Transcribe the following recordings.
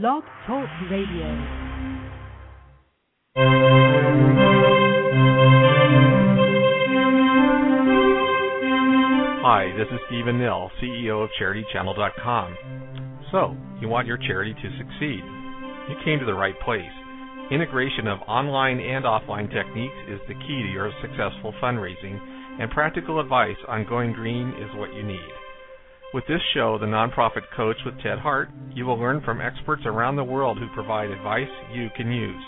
Blog Talk Radio. Hi, this is Stephen Nill, CEO of CharityChannel.com. So, you want your charity to succeed. You came to the right place. Integration of online and offline techniques is the key to your successful fundraising, and practical advice on going green is what you need. With this show, The Nonprofit Coach with Ted Hart, you will learn from experts around the world who provide advice you can use.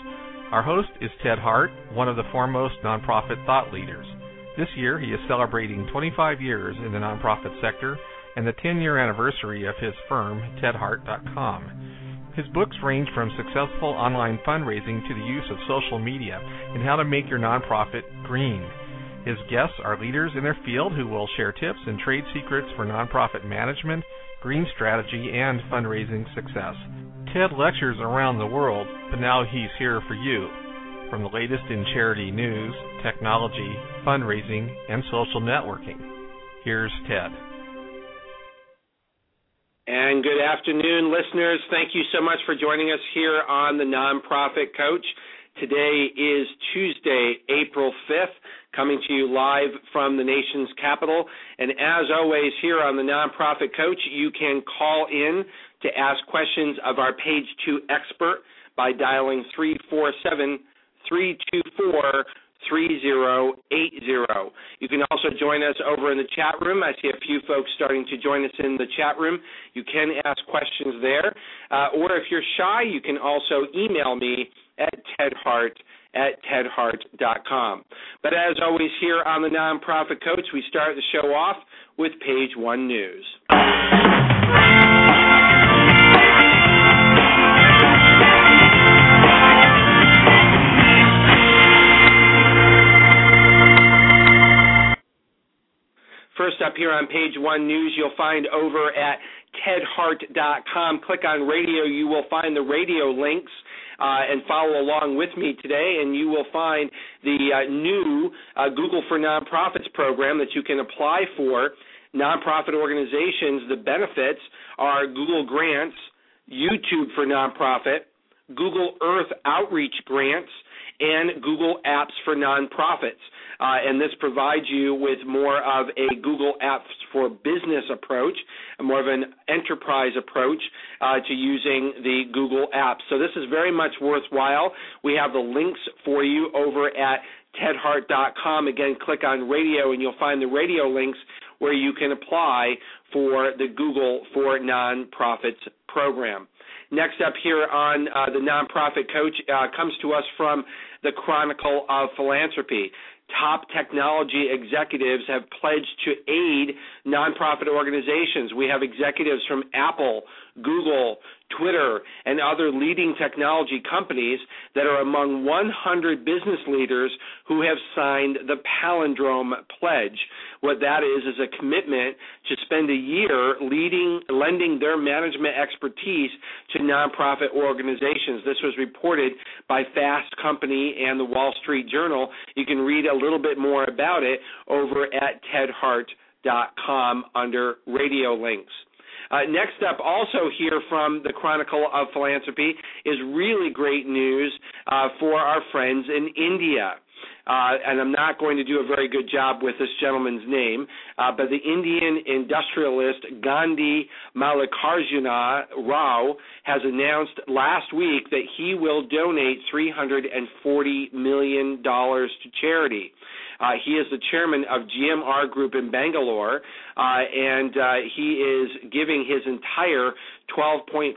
Our host is Ted Hart, one of the foremost nonprofit thought leaders. This year, he is celebrating 25 years in the nonprofit sector and the 10 year anniversary of his firm, TedHart.com. His books range from successful online fundraising to the use of social media and how to make your nonprofit green. His guests are leaders in their field who will share tips and trade secrets for nonprofit management, green strategy, and fundraising success. Ted lectures around the world, but now he's here for you. From the latest in charity news, technology, fundraising, and social networking. Here's Ted. And good afternoon, listeners. Thank you so much for joining us here on the Nonprofit Coach. Today is Tuesday, April 5th, coming to you live from the nation's capital. And as always, here on the Nonprofit Coach, you can call in to ask questions of our page two expert by dialing 347 324 3080. You can also join us over in the chat room. I see a few folks starting to join us in the chat room. You can ask questions there. Uh, or if you're shy, you can also email me at tedhart at tedhart.com. But as always, here on the Nonprofit Coach, we start the show off with page one news. First up here on page one news, you'll find over at tedhart.com. Click on radio. You will find the radio links uh, and follow along with me today, and you will find the uh, new uh, Google for Nonprofits program that you can apply for. Nonprofit organizations, the benefits are Google Grants, YouTube for Nonprofit, Google Earth Outreach Grants, and Google Apps for Nonprofits. Uh, and this provides you with more of a Google Apps for Business approach, more of an enterprise approach uh, to using the Google Apps. So this is very much worthwhile. We have the links for you over at tedhart.com. Again, click on radio and you'll find the radio links where you can apply for the Google for Nonprofits program. Next up here on uh, the Nonprofit Coach uh, comes to us from the Chronicle of Philanthropy top technology executives have pledged to aid nonprofit organizations. We have executives from Apple, Google, Twitter, and other leading technology companies that are among 100 business leaders who have signed the Palindrome Pledge. What that is is a commitment to spend a year leading, lending their management expertise to nonprofit organizations. This was reported by Fast Company and the Wall Street Journal. You can read a little bit more about it over at tedhart.com under radio links. Uh, next up, also here from the Chronicle of Philanthropy, is really great news uh, for our friends in India. Uh, and I'm not going to do a very good job with this gentleman's name, uh, but the Indian industrialist Gandhi Mallikarjuna Rao has announced last week that he will donate $340 million to charity. Uh, he is the chairman of GMR Group in Bangalore, uh, and uh, he is giving his entire 12.5%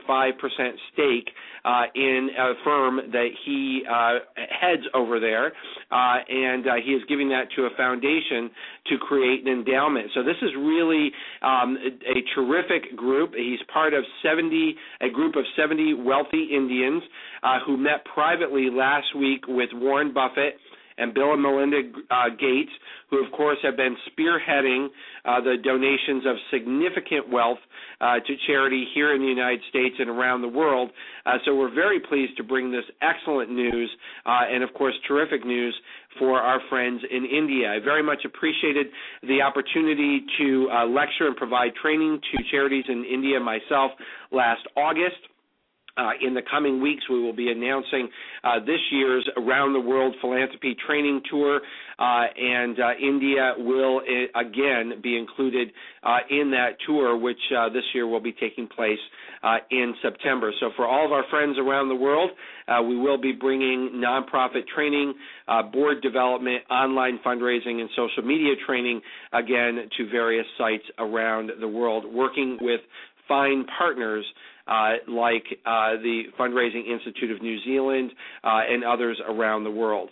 stake uh, in a firm that he uh, heads over there, uh, and uh, he is giving that to a foundation to create an endowment. So this is really um, a, a terrific group. He's part of 70, a group of 70 wealthy Indians uh, who met privately last week with Warren Buffett and Bill and Melinda uh, Gates, who of course have been spearheading uh, the donations of significant wealth uh, to charity here in the United States and around the world. Uh, so we're very pleased to bring this excellent news uh, and of course terrific news for our friends in India. I very much appreciated the opportunity to uh, lecture and provide training to charities in India myself last August. Uh, in the coming weeks, we will be announcing uh, this year's Around the World Philanthropy Training Tour, uh, and uh, India will uh, again be included uh, in that tour, which this year will be taking place in September. So, for all of our friends around the world, we will be bringing nonprofit training, board development, online fundraising, and social media training again to various sites around the world, working with fine partners like uh, the Fundraising Institute of New Zealand uh, and others around the world.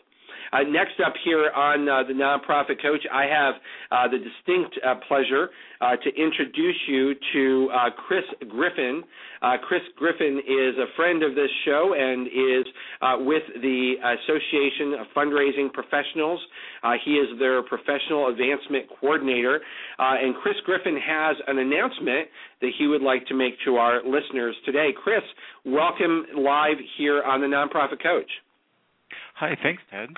Uh, next up here on uh, the Nonprofit Coach, I have uh, the distinct uh, pleasure uh, to introduce you to uh, Chris Griffin. Chris Griffin is a friend of this show and is with the Association of Fundraising Professionals. he is their professional advancement coordinator. and Chris Griffin has an announcement that he would like to make to our listeners today. Chris, welcome live here on the Nonprofit Coach. Hi, thanks, Ted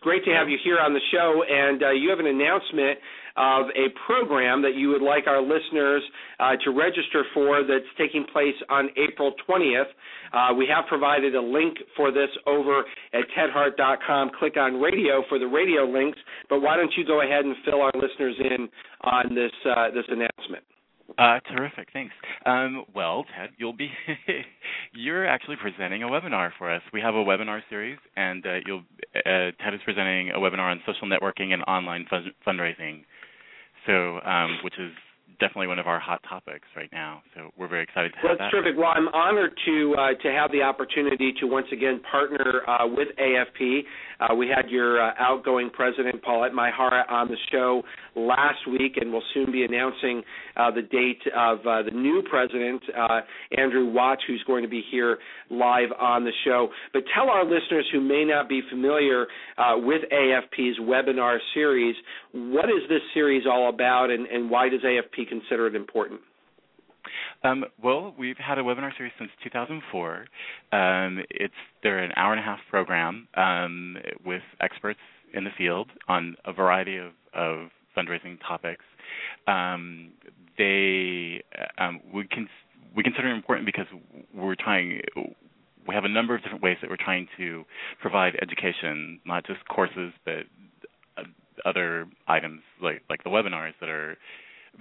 great to have you here on the show, and uh, you have an announcement of a program that you would like our listeners uh, to register for that's taking place on April 20th. Uh, we have provided a link for this over at tedhart.com. Click on radio for the radio links, but why don't you go ahead and fill our listeners in on this uh, this announcement? Uh, terrific, thanks. Um, well, Ted, you'll be you're actually presenting a webinar for us. We have a webinar series, and uh, you'll uh, Ted is presenting a webinar on social networking and online fund- fundraising. So, um, which is definitely one of our hot topics right now. So we're very excited to have well, that's terrific. Well, I'm honored to uh, to have the opportunity to once again partner uh, with AFP. Uh, we had your uh, outgoing president Paulette Maehara on the show last week, and we'll soon be announcing uh, the date of uh, the new president, Andrew Watts, who's going to be here live on the show. But tell our listeners who may not be familiar with AFP's webinar series, what is this series all about, and, and why does AFP consider it important? Um, well, we've had a webinar series since 2004. Um, it's they're an hour and a half program um, with experts in the field on a variety of, of fundraising topics. Um, they um, we can we consider it important because we're trying we have a number of different ways that we're trying to provide education, not just courses, but uh, other items like like the webinars that are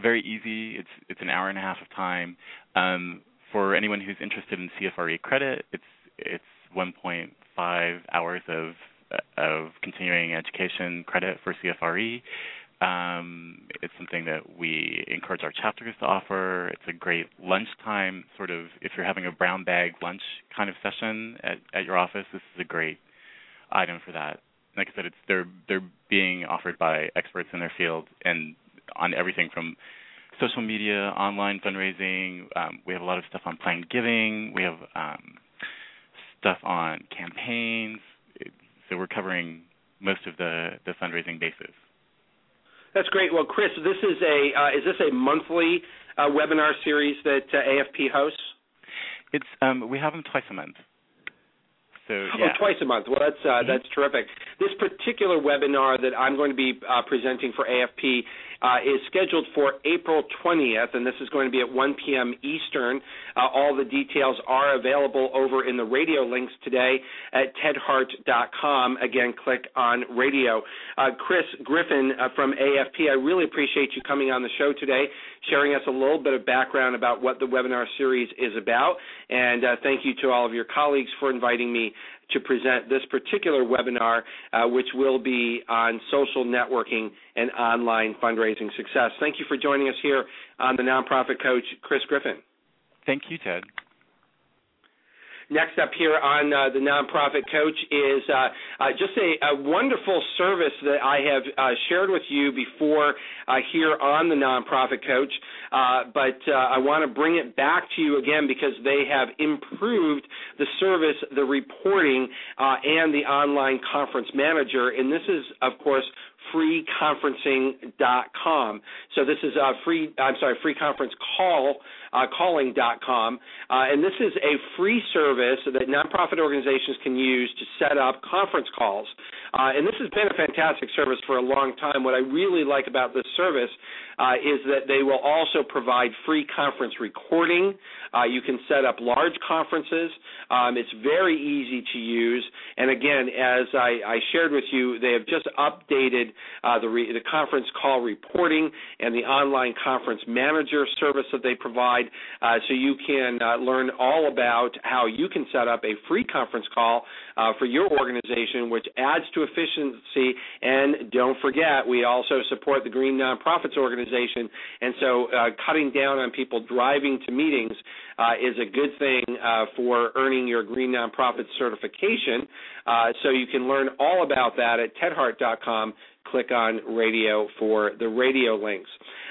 very easy. It's it's an hour and a half of time. Um, for anyone who's interested in CFRE credit, it's it's 1.5 hours of of continuing education credit for CFRE. Um, it's something that we encourage our chapters to offer. It's a great lunchtime sort of if you're having a brown bag lunch kind of session at, at your office. This is a great item for that. Like I said, it's they're they're being offered by experts in their field, and on everything from social media, online fundraising. Um, we have a lot of stuff on planned giving. We have um, stuff on campaigns. So we're covering most of the, the fundraising bases. That's great. Well, Chris, this is a uh, is this a monthly uh, webinar series that uh, AFP hosts? It's um, we have them twice a month. So oh, yeah. Oh, twice a month. Well, that's uh, mm-hmm. that's terrific. This particular webinar that I'm going to be uh, presenting for AFP uh, is scheduled for April 20th, and this is going to be at 1 p.m. Eastern. Uh, all the details are available over in the radio links today at tedhart.com. Again, click on radio. Uh, Chris Griffin uh, from AFP, I really appreciate you coming on the show today sharing us a little bit of background about what the webinar series is about. And uh, thank you to all of your colleagues for inviting me to present this particular webinar, uh, which will be on social networking and online fundraising success. Thank you for joining us here on the Nonprofit Coach, Chris Griffin. Thank you, Ted. Next up here on uh, the Nonprofit Coach is uh, uh, just a, a, wonderful service that I have uh, shared with you before uh, here on the Nonprofit Coach, but I want to bring it back to you again because they have improved the service, the reporting, and the online conference manager. And this is, of course, freeconferencing.com. So this is a free, I'm sorry, free conference call, uh, calling.com. Uh, and this is a free service that nonprofit organizations can use to set up conference calls. Uh, and this has been a fantastic service for a long time. What I really like about this service uh, is that they will also provide free conference recording. Uh, you can set up large conferences. Um, it's very easy to use. And again, as I, I shared with you, they have just updated uh, the, re- the conference call reporting and the online conference manager service that they provide. Uh, so you can uh, learn all about how you can set up a free conference call uh, for your organization, which adds to efficiency. And don't forget, we also support the Green Nonprofits Organization, and so uh, cutting down on people driving to meetings uh, is a good thing uh, for earning your Green Nonprofit certification. So you can learn all about that at tedhart.com. Click on radio for the radio links.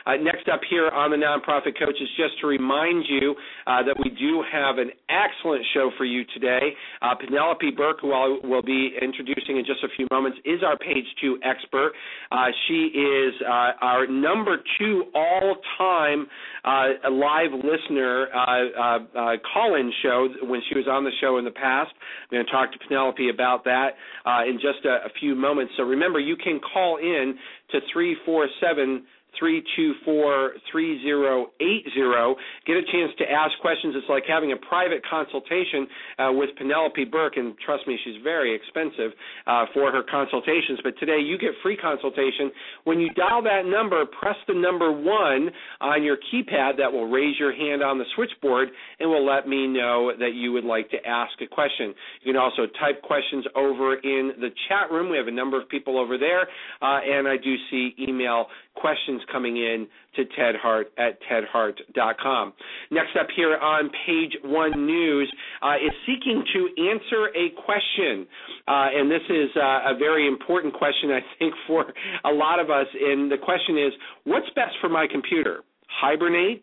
Uh, next up here on the Nonprofit Coach is just to remind you uh, that we do have an excellent show for you today. Uh, Penelope Burk, who I will be introducing in just a few moments, is our page two expert. Uh, she is uh, our number two all time uh, live listener call in show when she was on the show in the past. I'm going to talk to Penelope about that in just a, a few moments. So remember, you can call in to 347 324 3080. Get a chance to ask questions. It's like having a private consultation uh, with Penelope Burk, and trust me, she's very expensive uh, for her consultations. But today you get free consultation. When you dial that number, press the number one on your keypad. That will raise your hand on the switchboard and will let me know that you would like to ask a question. You can also type questions over in the chat room. We have a number of people over there, uh, and I do see email questions coming in to Ted Hart at tedhart.com. Next up here on page one news uh, is seeking to answer a question. Uh, and this is uh, a very important question, I think, for a lot of us. And the question is what's best for my computer? Hibernate,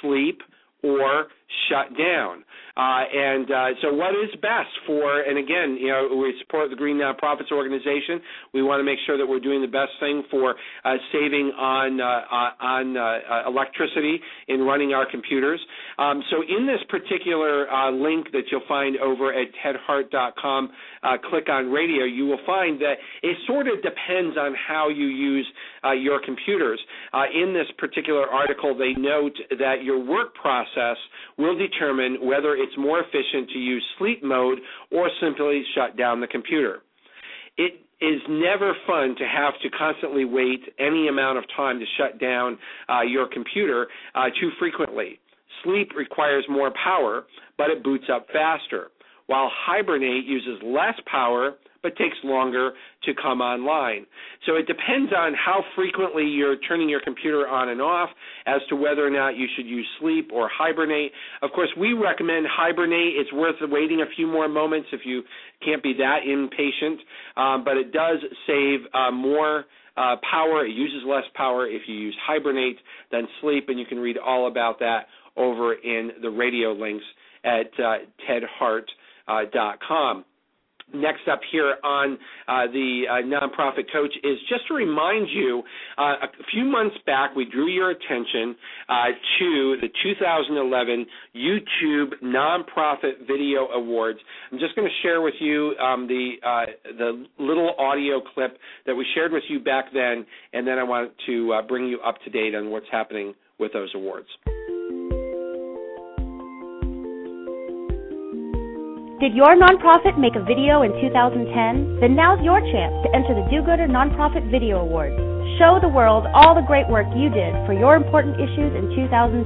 sleep, or shut down. Uh, and uh, so, what is best for? And again, you know, we support the Green Nonprofits Organization. We want to make sure that we're doing the best thing for uh, saving on uh, uh, on uh, electricity in running our computers. Um, so, in this particular link that you'll find over at tedhart.com, click on radio. You will find that it sort of depends on how you use your computers. in this particular article, they note that your work process will determine whether it's more efficient to use sleep mode or simply shut down the computer. It is never fun to have to constantly wait any amount of time to shut down uh, your computer uh, too frequently. Sleep requires more power, but it boots up faster, while hibernate uses less power but takes longer to come online. So it depends on how frequently you're turning your computer on and off as to whether or not you should use sleep or hibernate. Of course, we recommend hibernate. It's worth waiting a few more moments if you can't be that impatient, um, but it does save uh, more. Uh, power. It uses less power if you use hibernate than sleep, and you can read all about that over in the radio links at uh, tedhart.com. Next up here on uh, the uh, nonprofit coach is just to remind you uh, a few months back we drew your attention uh, to the 2011 youtube nonprofit video awards. I'm just going to share with you um, the uh, the little audio clip that we shared with you back then and then i want to uh, bring you up to date on what's happening with those awards Did your nonprofit make a video in 2010? Then now's your chance to enter the Do Gooder Nonprofit Video Awards. Show the world all the great work you did for your important issues in 2010.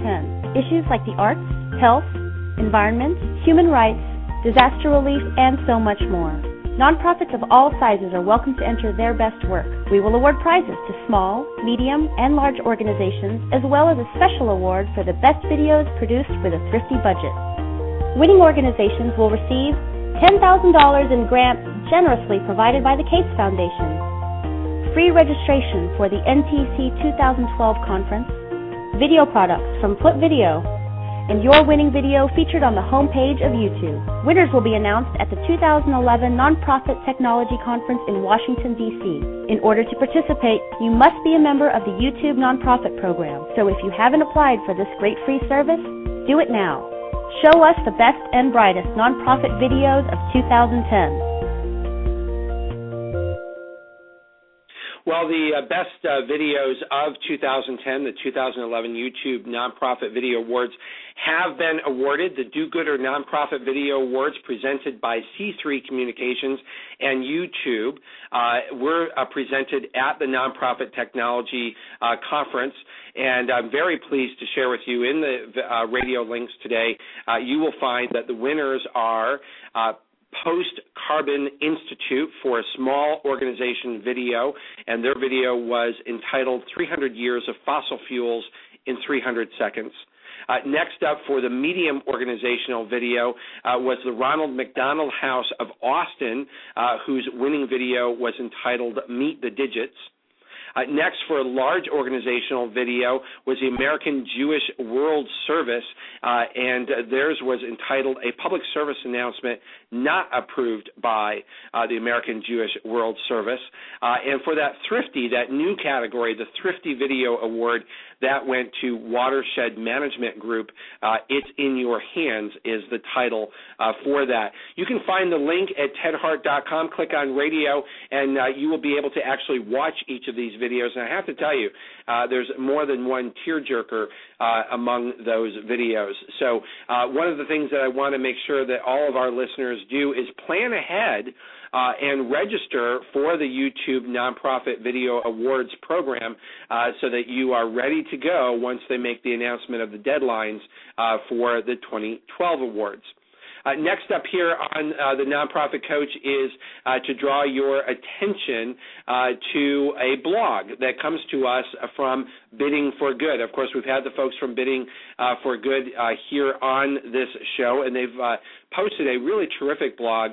Issues like the arts, health, environment, human rights, disaster relief, and so much more. Nonprofits of all sizes are welcome to enter their best work. We will award prizes to small, medium, and large organizations, as well as a special award for the best videos produced with a thrifty budget. Winning organizations will receive $10,000 in grants generously provided by the Case Foundation. Free registration for the NTC 2012 conference, video products from Flip Video, and your winning video featured on the homepage of YouTube. Winners will be announced at the 2011 Nonprofit Technology Conference in Washington, D.C. In order to participate, you must be a member of the YouTube Nonprofit Program. So if you haven't applied for this great free service, do it now. Show us the best and brightest nonprofit videos of 2010. Well, the uh, best uh, videos of 2010, the 2011 YouTube Nonprofit Video Awards, have been awarded. The Do Gooder Nonprofit Video Awards, presented by See3 Communications and YouTube, uh, were uh, presented at the Nonprofit Technology uh, Conference. And I'm very pleased to share with you in the uh, radio links today, you will find that the winners are Post Carbon Institute for a small organization video, and their video was entitled 300 Years of Fossil Fuels in 300 Seconds. Uh, next up for the medium organizational video uh, was the Ronald McDonald House of Austin, uh, whose winning video was entitled Meet the Digits. Uh, next, for a large organizational video, was the American Jewish World Service, uh, and theirs was entitled A Public Service Announcement Not Approved by uh, the American Jewish World Service. Uh, and for that Thrifty, that new category, the Thrifty Video Award, that went to Watershed Management Group. Uh, it's in your hands is the title uh, for that. You can find the link at tedhart.com. Click on radio, and uh, you will be able to actually watch each of these videos. And I have to tell you, uh, there's more than one tearjerker uh, among those videos. So uh, one of the things that I want to make sure that all of our listeners do is plan ahead uh, and register for the YouTube Nonprofit Video Awards program uh, so that you are ready to go once they make the announcement of the deadlines uh, for the 2012 awards. Uh, next up here on uh, the nonprofit coach is uh, to draw your attention to a blog that comes to us from Bidding for Good. Of course, we've had the folks from Bidding for Good here on this show, and they've posted a really terrific blog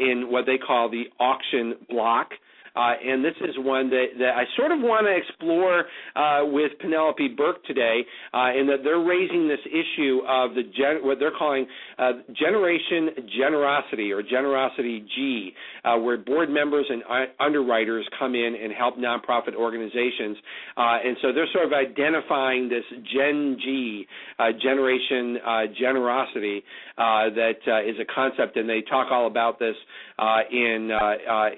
in what they call the auction block. Uh, and this is one that, that I sort of want to explore uh, with Penelope Burk today, uh, in that they're raising this issue of the gen- what they're calling uh, Generation Generosity or Generosity G, uh, where board members and underwriters come in and help nonprofit organizations. Uh, and so they're sort of identifying this Gen G, Generation Generosity, that is a concept, and they talk all about this in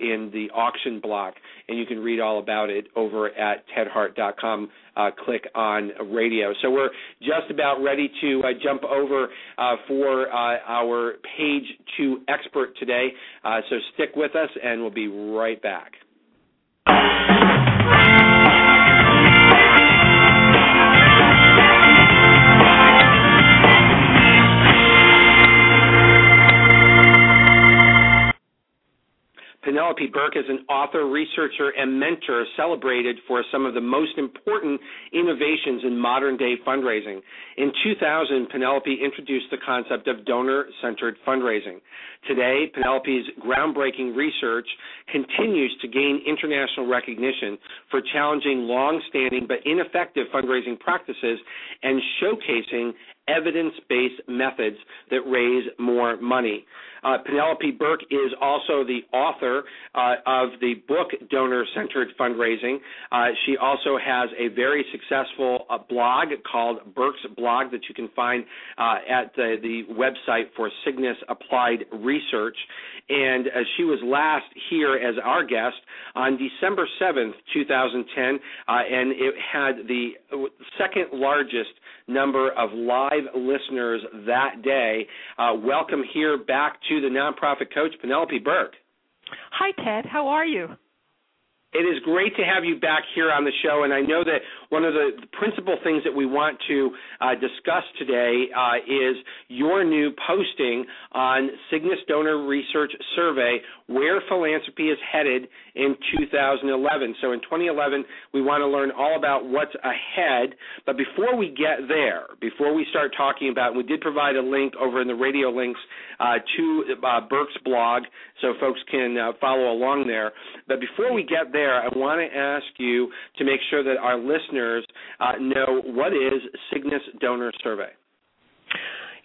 in the auction block, and you can read all about it over at tedhart.com. Uh, click on radio. So we're just about ready to uh, jump over uh, for uh, our page two expert today. Uh, so stick with us, and we'll be right back. Penelope Burk is an author, researcher, and mentor celebrated for some of the most important innovations in modern day fundraising. In 2000, Penelope introduced the concept of donor centered fundraising. Today, Penelope's groundbreaking research continues to gain international recognition for challenging long standing but ineffective fundraising practices and showcasing evidence based methods that raise more money. Uh, Penelope Burk is also the author uh, of the book Donor Centered Fundraising. Uh, she also has a very successful uh, blog called Burk's Blog that you can find uh, at the, the, website for Cygnus Applied Research. And uh, she was last here as our guest on December 7th, 2010, and it had the second largest number of live listeners that day. welcome here back to to the nonprofit coach, Penelope Burk. Hi, Ted. How are you? It is great to have you back here on the show, and I know that one of the principal things that we want to uh, discuss today uh, is your new posting on Cygnus Donor Research Survey, where philanthropy is headed in 2011. So in 2011, we want to learn all about what's ahead, but before we get there, before we start talking about, we did provide a link over in the radio links uh, to uh, Burk's blog, so folks can uh, follow along there. But before we get there, there, I want to ask you to make sure that our listeners uh, know what is Cygnus Donor Survey.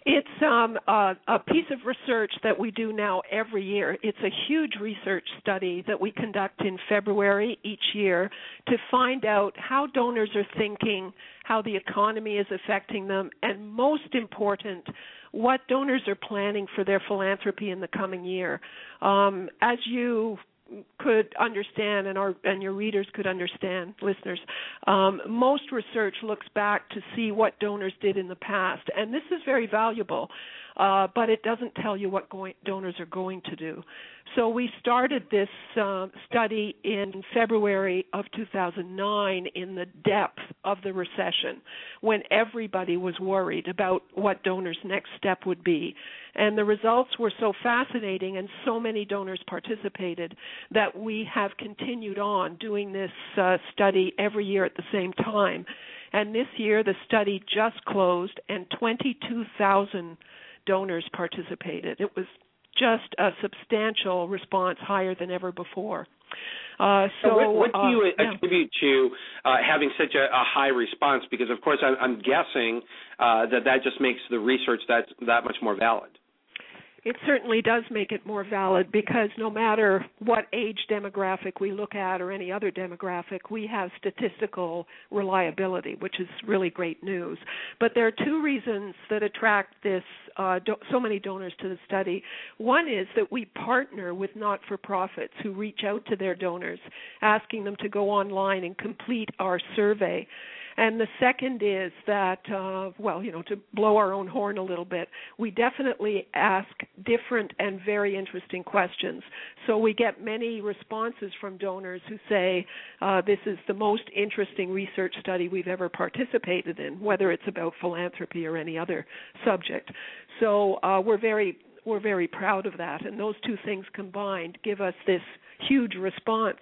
It's um, a, a, piece of research that we do now every year. It's a huge research study that we conduct in February each year to find out how donors are thinking, how the economy is affecting them, and most important, what donors are planning for their philanthropy in the coming year. Um, as you could understand and our and your readers could understand listeners. Um, most research looks back to see what donors did in the past and this is very valuable uh, but it doesn't tell you what going, donors are going to do. So we started this uh, study in February of 2009 in the depth of the recession when everybody was worried about what donors' next step would be. And the results were so fascinating and so many donors participated that we have continued on doing this uh, study every year at the same time. And this year the study just closed and 22,000 donors participated. It was just a substantial response, higher than ever before. Uh, so, what, what, do you uh, attribute yeah. to uh, having such a, a, high response? Because of course, I'm, I'm guessing uh, that that just makes the research that that much more valid it certainly does make it more valid because no matter what age demographic we look at or any other demographic, we have statistical reliability, which is really great news. But there are two reasons that attract this uh, do- so many donors to the study. One is that we partner with not-for-profits who reach out to their donors, asking them to go online and complete our survey. And the second is that, uh, well, you know, to blow our own horn a little bit, we definitely ask different and very interesting questions. So we get many responses from donors who say, uh, this is the most interesting research study we've ever participated in, whether it's about philanthropy or any other subject. So uh, we're very we're very proud of that, and those two things combined give us this huge response.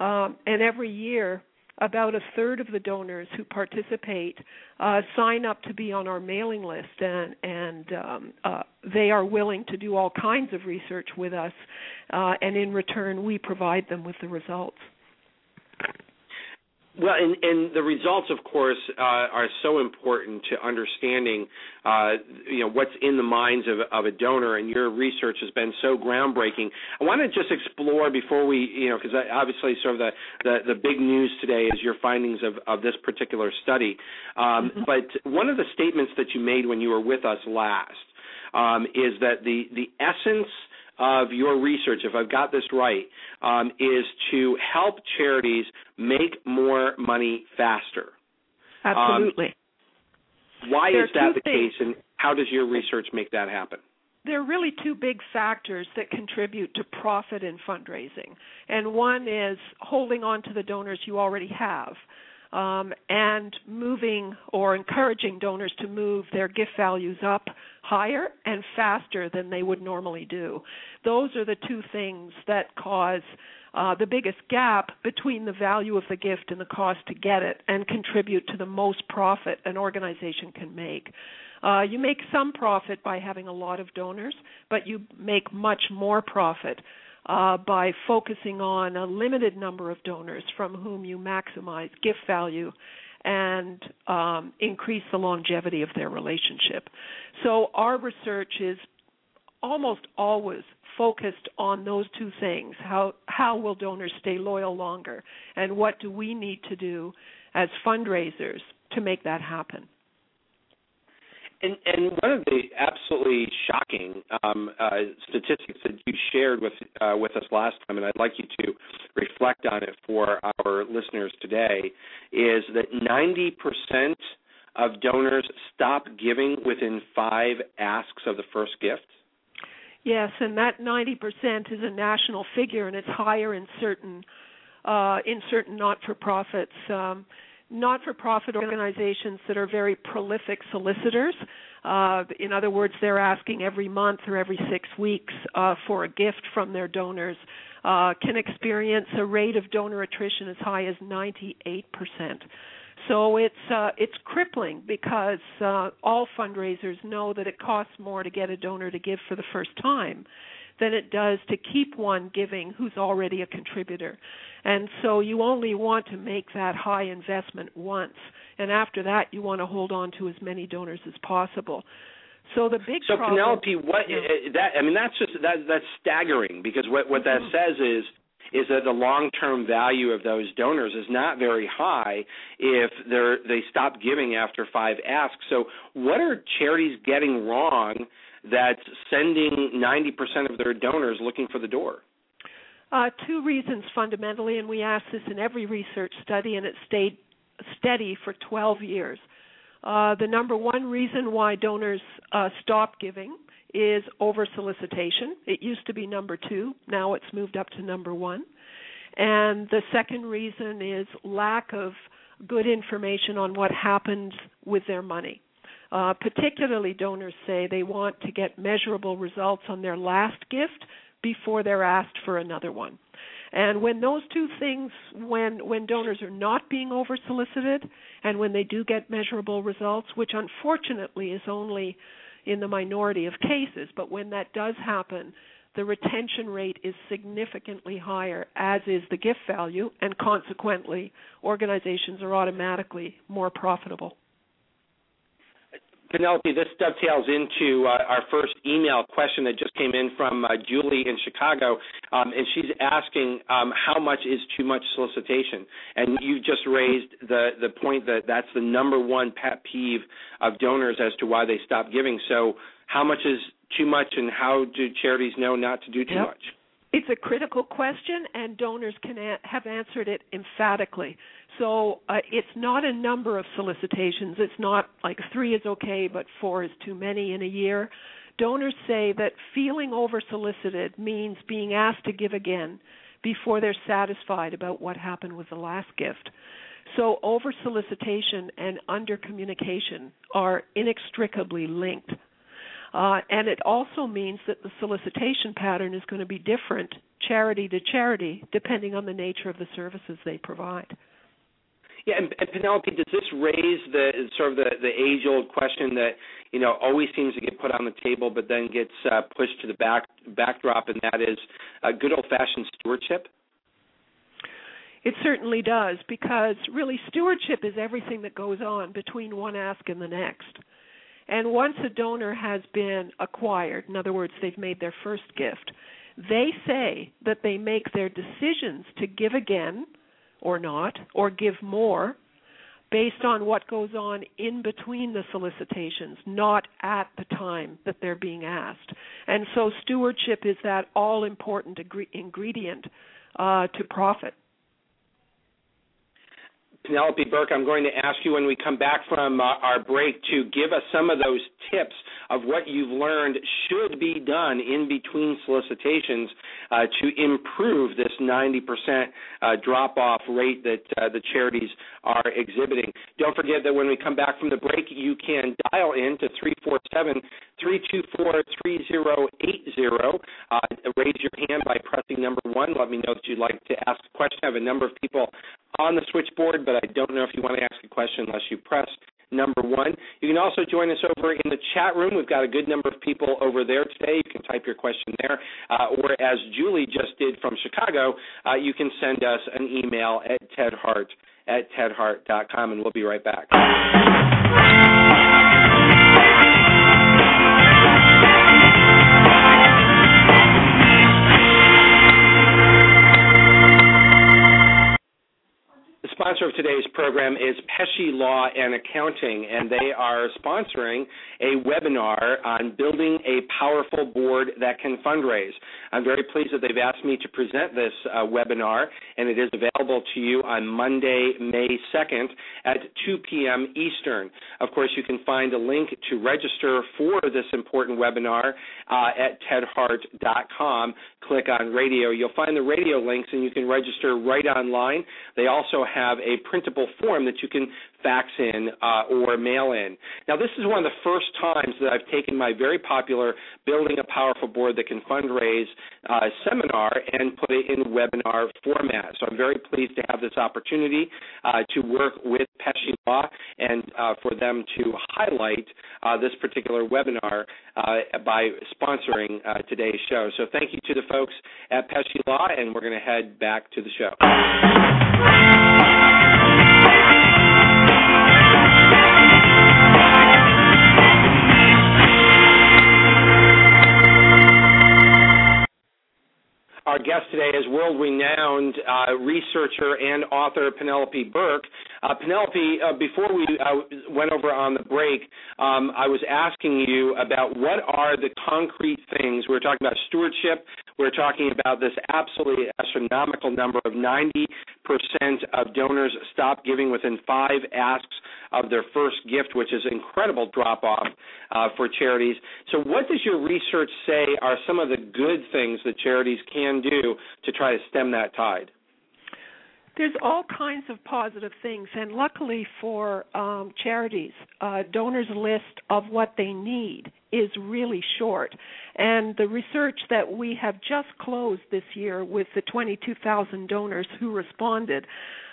Um, and every year, about a third of the donors who participate uh, sign up to be on our mailing list, and, and um, uh, they are willing to do all kinds of research with us, uh, and in return, we provide them with the results. Well, and, and the results, of course, uh, are so important to understanding, uh, you know, what's in the minds of, of a donor. And your research has been so groundbreaking. I want to just explore before we, you know, because obviously, sort of the, the the big news today is your findings of of this particular study. Um, mm-hmm. But one of the statements that you made when you were with us last um, is that the the essence of your research, if I've got this right, um, is to help charities make more money faster. Absolutely. Um, why there is that the things. case, and how does your research make that happen? There are really two big factors that contribute to profit in fundraising. And one is holding on to the donors you already have um, and moving or encouraging donors to move their gift values up higher and faster than they would normally do. Those are the two things that cause uh, the biggest gap between the value of the gift and the cost to get it and contribute to the most profit an organization can make. Uh, you make some profit by having a lot of donors, but you make much more profit uh, by focusing on a limited number of donors from whom you maximize gift value and um, increase the longevity of their relationship. So our research is almost always focused on those two things. How how will donors stay loyal longer? And what do we need to do as fundraisers to make that happen and, and one of the absolutely shocking um, uh, statistics that you shared with uh, with us last time, and I'd like you to reflect on it for our listeners today, is that 90% of donors stop giving within five asks of the first gift. Yes, and that 90% is a national figure, and it's higher in certain uh, in certain not-for-profits. Um, not-for-profit organizations that are very prolific solicitors. Uh, in other words, they're asking every month or every six weeks uh, for a gift from their donors. Uh, can experience a rate of donor attrition as high as 98 percent. So it's uh, it's crippling because uh, all fundraisers know that it costs more to get a donor to give for the first time than it does to keep one giving who's already a contributor. And so you only want to make that high investment once, and after that you want to hold on to as many donors as possible. So the big so problem, Penelope, what yeah. that I mean that's just that that's staggering because what what that Mhm. says is is that the long-term value of those donors is not very high if they're they stop giving after five asks. So what are charities getting wrong that's sending 90% of their donors looking for the door? Uh, two reasons fundamentally, and we asked this in every research study, and it stayed steady for 12 years. Uh, the number one reason why donors uh, stop giving is over solicitation. It used to be number two, now it's moved up to number one. And the second reason is lack of good information on what happens with their money. Uh, particularly, donors say they want to get measurable results on their last gift before they're asked for another one. And when those two things, when when donors are not being over solicited, and when they do get measurable results, which unfortunately is only in the minority of cases, but when that does happen, the retention rate is significantly higher, as is the gift value, and consequently, organizations are automatically more profitable. Penelope, this dovetails into uh, our first email question that just came in from uh, Julie in Chicago, um, and she's asking um, how much is too much solicitation. And you just raised the the point that that's the number one pet peeve of donors as to why they stop giving. So, how much is too much, and how do charities know not to do too Yep. much? It's a critical question, and donors can a- have answered it emphatically. So uh, it's not a number of solicitations. It's not like three is okay, but four is too many in a year. Donors say that feeling over solicited means being asked to give again before they're satisfied about what happened with the last gift. So over solicitation and under communication are inextricably linked. Uh, and it also means that the solicitation pattern is going to be different charity to charity depending on the nature of the services they provide. Yeah, and, and Penelope, does this raise the sort of the, the age-old question that you know always seems to get put on the table, but then gets uh, pushed to the back backdrop, and that is uh, good old-fashioned stewardship? It certainly does because really stewardship is everything that goes on between one ask and the next. And once a donor has been acquired, in other words, they've made their first gift, they say that they make their decisions to give again or not, or give more, based on what goes on in between the solicitations, not at the time that they're being asked. And so stewardship is that all important ingredient uh, to profit. Penelope Burk, I'm going to ask you when we come back from uh, our break to give us some of those tips of what you've learned should be done in between solicitations uh, to improve this 90% uh, drop off rate that uh, the charities are exhibiting. Don't forget that when we come back from the break, you can dial in to 347 324 3080. Uh, raise your hand by pressing number one. Let me know that you'd like to ask a question. I have a number of people on the switchboard, but I don't know if you want to ask a question unless you press number one. You can also join us over in the chat room. We've got a good number of people over there today. You can type your question there. Uh, or as Julie just did from Chicago, uh, you can send us an email at tedhart at tedhart.com, and we'll be right back. Sponsor of today's program is Pesce Law and Accounting, and they are sponsoring a webinar on building a powerful board that can fundraise. I'm very pleased that they've asked me to present this uh, webinar, and it is available to you on Monday, May 2nd at 2 p.m. Eastern. Of course, you can find a link to register for this important webinar uh, at tedhart.com. Click on radio. You'll find the radio links, and you can register right online. They also have a printable form that you can fax in uh, or mail in. Now, this is one of the first times that I've taken my very popular Building a Powerful Board That Can Fundraise uh, seminar and put it in webinar format. So I'm very pleased to have this opportunity uh, to work with Pesce Law and uh, for them to highlight uh, this particular webinar uh, by sponsoring today's show. So thank you to the folks at Pesce Law, and we're going to head back to the show. Our guest today is world renowned uh, researcher and author Penelope Burk. Uh, Penelope, uh, before we uh, went over on the break, um, I was asking you about what are the concrete things. We were talking about stewardship. We are talking about this absolutely astronomical number of 90% of donors stop giving within five asks of their first gift, which is incredible drop off uh, for charities. So, what does your research say are some of the good things that charities can do to try to stem that tide? There's all kinds of positive things, and luckily for um, charities, uh, donors' list of what they need is really short. And the research that we have just closed this year with the 22,000 donors who responded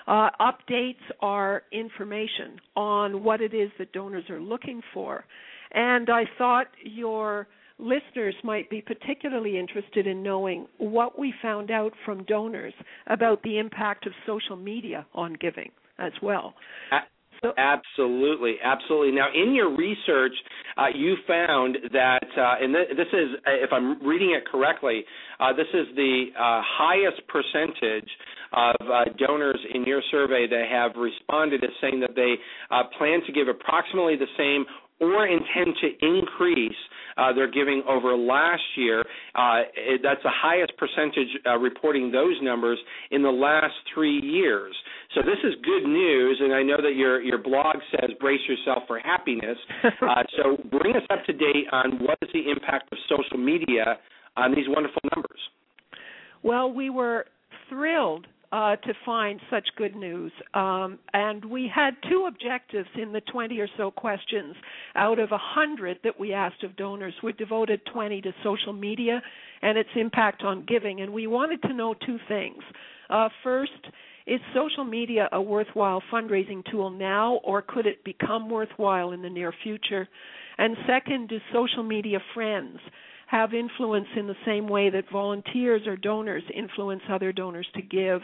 uh, updates our information on what it is that donors are looking for. And I thought your listeners might be particularly interested in knowing what we found out from donors about the impact of social media on giving as well. Absolutely, absolutely. Now, in your research, uh, you found that, uh, and th- this is, if I'm reading it correctly, uh, this is the uh, highest percentage of uh, donors in your survey that have responded as saying that they uh, plan to give approximately the same or intend to increase uh, their giving over last year. Uh, it, that's the highest percentage uh, reporting those numbers in the last three years. So this is good news, and I know that your your blog says brace yourself for happiness. Uh, so bring us up to date on what is the impact of social media on these wonderful numbers. Well, we were thrilled uh, to find such good news. Um, and we had two objectives in the 20 or so questions. Out of 100 that we asked of donors, we devoted 20 to social media and its impact on giving. And we wanted to know two things. Uh, first, is social media a worthwhile fundraising tool now, or could it become worthwhile in the near future? And second, do social media friends have influence in the same way that volunteers or donors influence other donors to give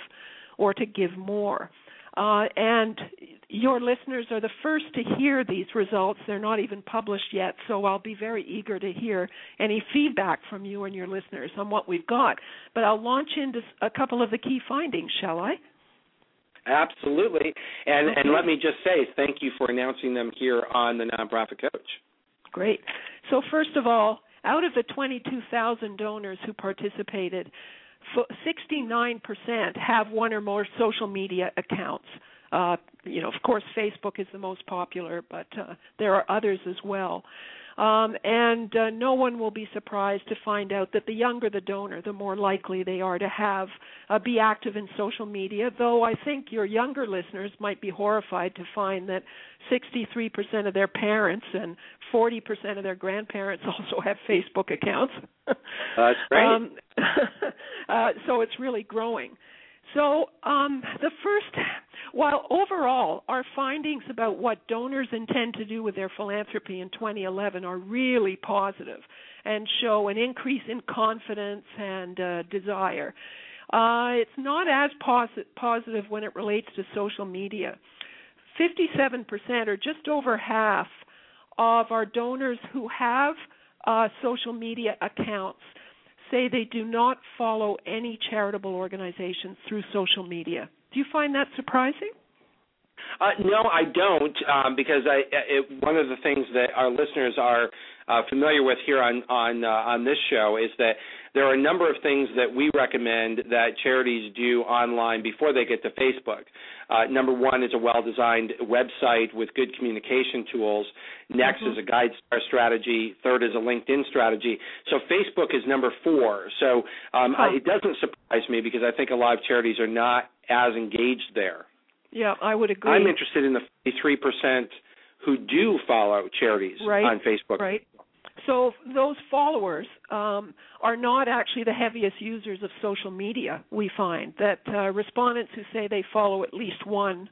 or to give more. Uh, and your listeners are the first to hear these results. They're not even published yet, so I'll be very eager to hear any feedback from you and your listeners on what we've got. But I'll launch into a couple of the key findings, shall I? Absolutely. And okay. and let me just say thank you for announcing them here on the Nonprofit Coach. Great. So first of all, out of the 22,000 donors who participated, 69% have one or more social media accounts. Uh, you know, of course, Facebook is the most popular, but uh, there are others as well. Um, and uh, no one will be surprised to find out that the younger the donor, the more likely they are to have uh, be active in social media. Though I think your younger listeners might be horrified to find that 63% of their parents and 40% of their grandparents also have Facebook accounts. That's great. Um, uh, so it's really growing. So, um, the first, while overall our findings about what donors intend to do with their philanthropy in 2011 are really positive and show an increase in confidence and uh, desire, uh, it's not as posi- positive when it relates to social media. 57%, or just over half, of our donors who have uh, social media accounts say they do not follow any charitable organizations through social media. Do you find that surprising? Uh, no, I don't, um, because I it, one of the things that our listeners are uh, familiar with here on on uh, on this show is that there are a number of things that we recommend that charities do online before they get to Facebook. Uh, number one is a well-designed website with good communication tools. Next mm-hmm. is a guide star strategy. Third is a LinkedIn strategy. So Facebook is number four. So um, huh. it doesn't surprise me because I think a lot of charities are not as engaged there. Yeah, I would agree. I'm interested in the 53% who do follow charities right, on Facebook. Right. So those followers um, are not actually the heaviest users of social media. We find that uh, respondents who say they follow at least one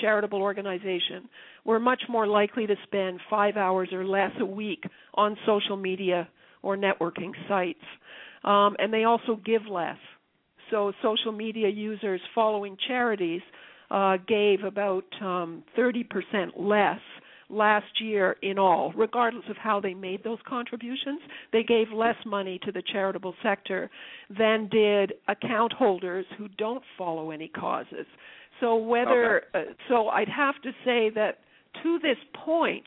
charitable organization were much more likely to spend five hours or less a week on social media or networking sites, um, and they also give less. So social media users following charities uh, gave about um, 30% less last year in all, regardless of how they made those contributions. They gave less money to the charitable sector than did account holders who don't follow any causes. So whether okay. uh, so I'd have to say that to this point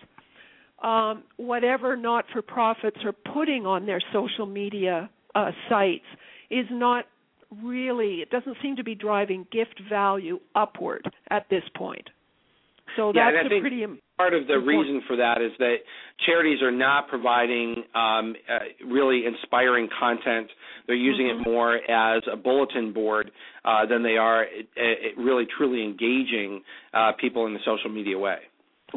um, whatever not-for-profits are putting on their social media uh, sites is not really it doesn't seem to be driving gift value upward at this point. So yeah, that's a pretty part of the reason for that is that charities are not providing um, uh, really inspiring content. They're using mm-hmm. it more as a bulletin board uh, than they are it, it really truly engaging uh, people in the social media way.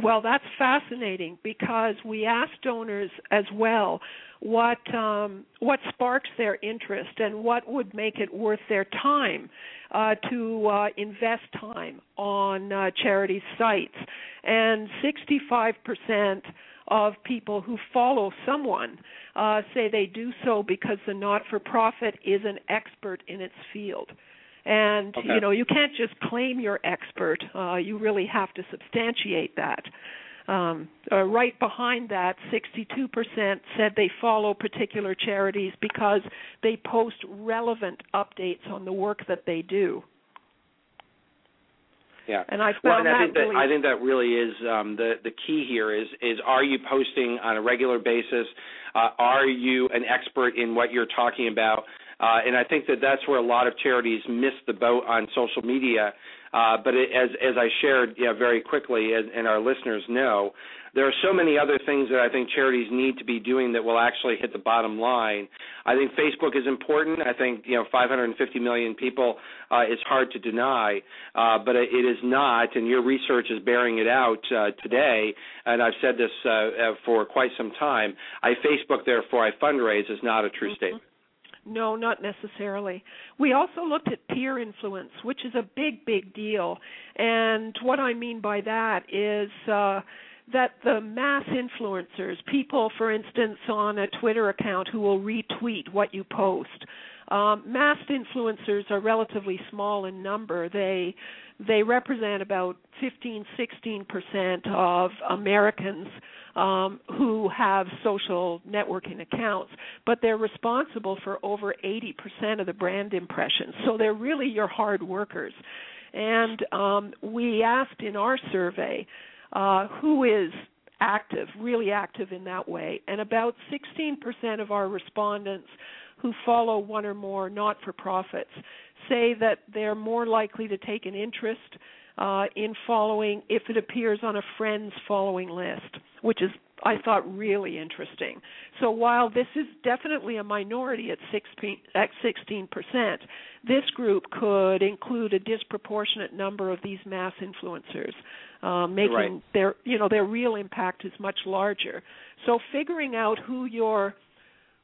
Well, that's fascinating because we asked donors as well what um, what sparks their interest and what would make it worth their time uh, to uh, invest time on uh, charity sites. And 65% of people who follow someone uh, say they do so because the not-for-profit is an expert in its field. And okay. you know you can't just claim you're expert. Uh, you really have to substantiate that. Um, uh, right behind that, 62% said they follow particular charities because they post relevant updates on the work that they do. Yeah, and I found well, and I that think that really I think that really is um, the the key here is is are you posting on a regular basis? Uh, are you an expert in what you're talking about? Uh, and I think that that's where a lot of charities miss the boat on social media. Uh, but it, as as I shared yeah, very quickly, and, and our listeners know, there are so many other things that I think charities need to be doing that will actually hit the bottom line. I think Facebook is important. I think you know 550 million people uh, is hard to deny, uh, but it is not. And your research is bearing it out uh, today. And I've said this uh, uh, for quite some time. I Facebook, therefore I fundraise is not a true mm-hmm. statement. No, not necessarily. We also looked at peer influence, which is a big, big deal. And what I mean by that is uh, that the mass influencers, people, for instance, on a Twitter account who will retweet what you post, um, mass influencers are relatively small in number. They they represent about 15, 16 percent of Americans um, who have social networking accounts, but they're responsible for over 80 percent of the brand impressions. So they're really your hard workers. And um, we asked in our survey uh, who is active, really active in that way, and about 16% of our respondents who follow one or more not for profits say that they're more likely to take an interest uh, in following if it appears on a friend's following list, which is I thought really interesting. So while this is definitely a minority at 16%, this group could include a disproportionate number of these mass influencers, uh, making right. their you know their real impact is much larger. So figuring out who your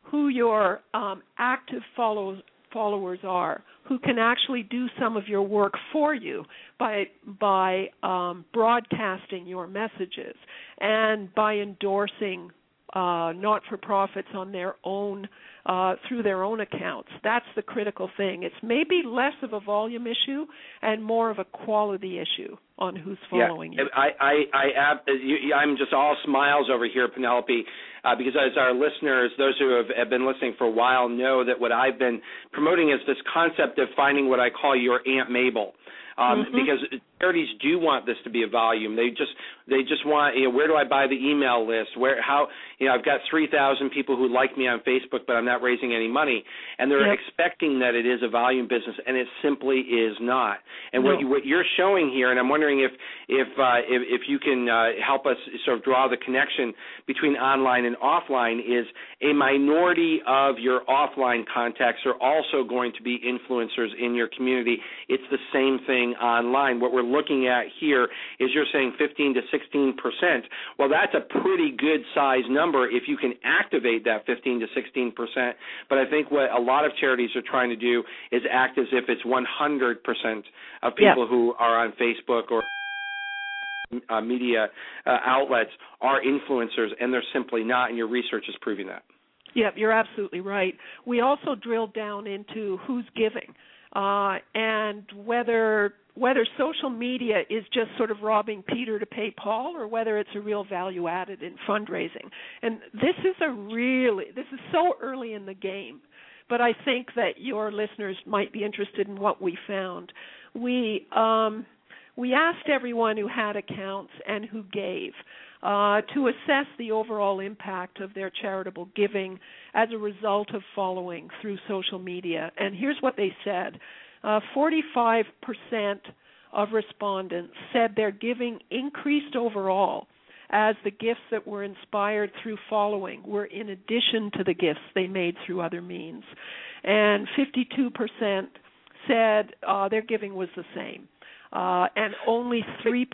who your um, active follows followers are who can actually do some of your work for you by by um, broadcasting your messages and by endorsing uh, not-for-profits on their own uh, through their own accounts. That's the critical thing. It's maybe less of a volume issue and more of a quality issue on who's following yeah, you. I, I, I, I'm just all smiles over here, Penelope, uh, because as our listeners, those who have, have been listening for a while, know that what I've been promoting is this concept of finding what I call your Aunt Mabel. um, Mhm. because charities do want this to be a volume. They just they just want you know where do I buy the email list? Where how you know I've got three thousand people who like me on Facebook, but I'm not raising any money, and they're Yep. expecting that it is a volume business, and it simply is not. And No. what you, what you're showing here, and I'm wondering if if uh, if, if you can uh, help us sort of draw the connection between online and offline, is a minority of your offline contacts are also going to be influencers in your community. It's the same thing online. What we're looking at here is you're saying 15 to 16 percent. Well, that's a pretty good size number if you can activate that 15 to 16 percent. But I think what a lot of charities are trying to do is act as if it's 100 percent of Yeah. people who are on Facebook or uh, media uh, outlets are influencers, and they're simply not. And your research is proving that. Yep, you're absolutely right. We also drilled down into who's giving uh, and whether whether social media is just sort of robbing Peter to pay Paul, or whether it's a real value added in fundraising. And this is a really this is so early in the game, but I think that your listeners might be interested in what we found. We um, we asked everyone who had accounts and who gave uh, to assess the overall impact of their charitable giving as a result of following through social media. And here's what they said uh, 45% of respondents said their giving increased overall as the gifts that were inspired through following were in addition to the gifts they made through other means. And 52% said uh, their giving was the same. Uh, and only 3%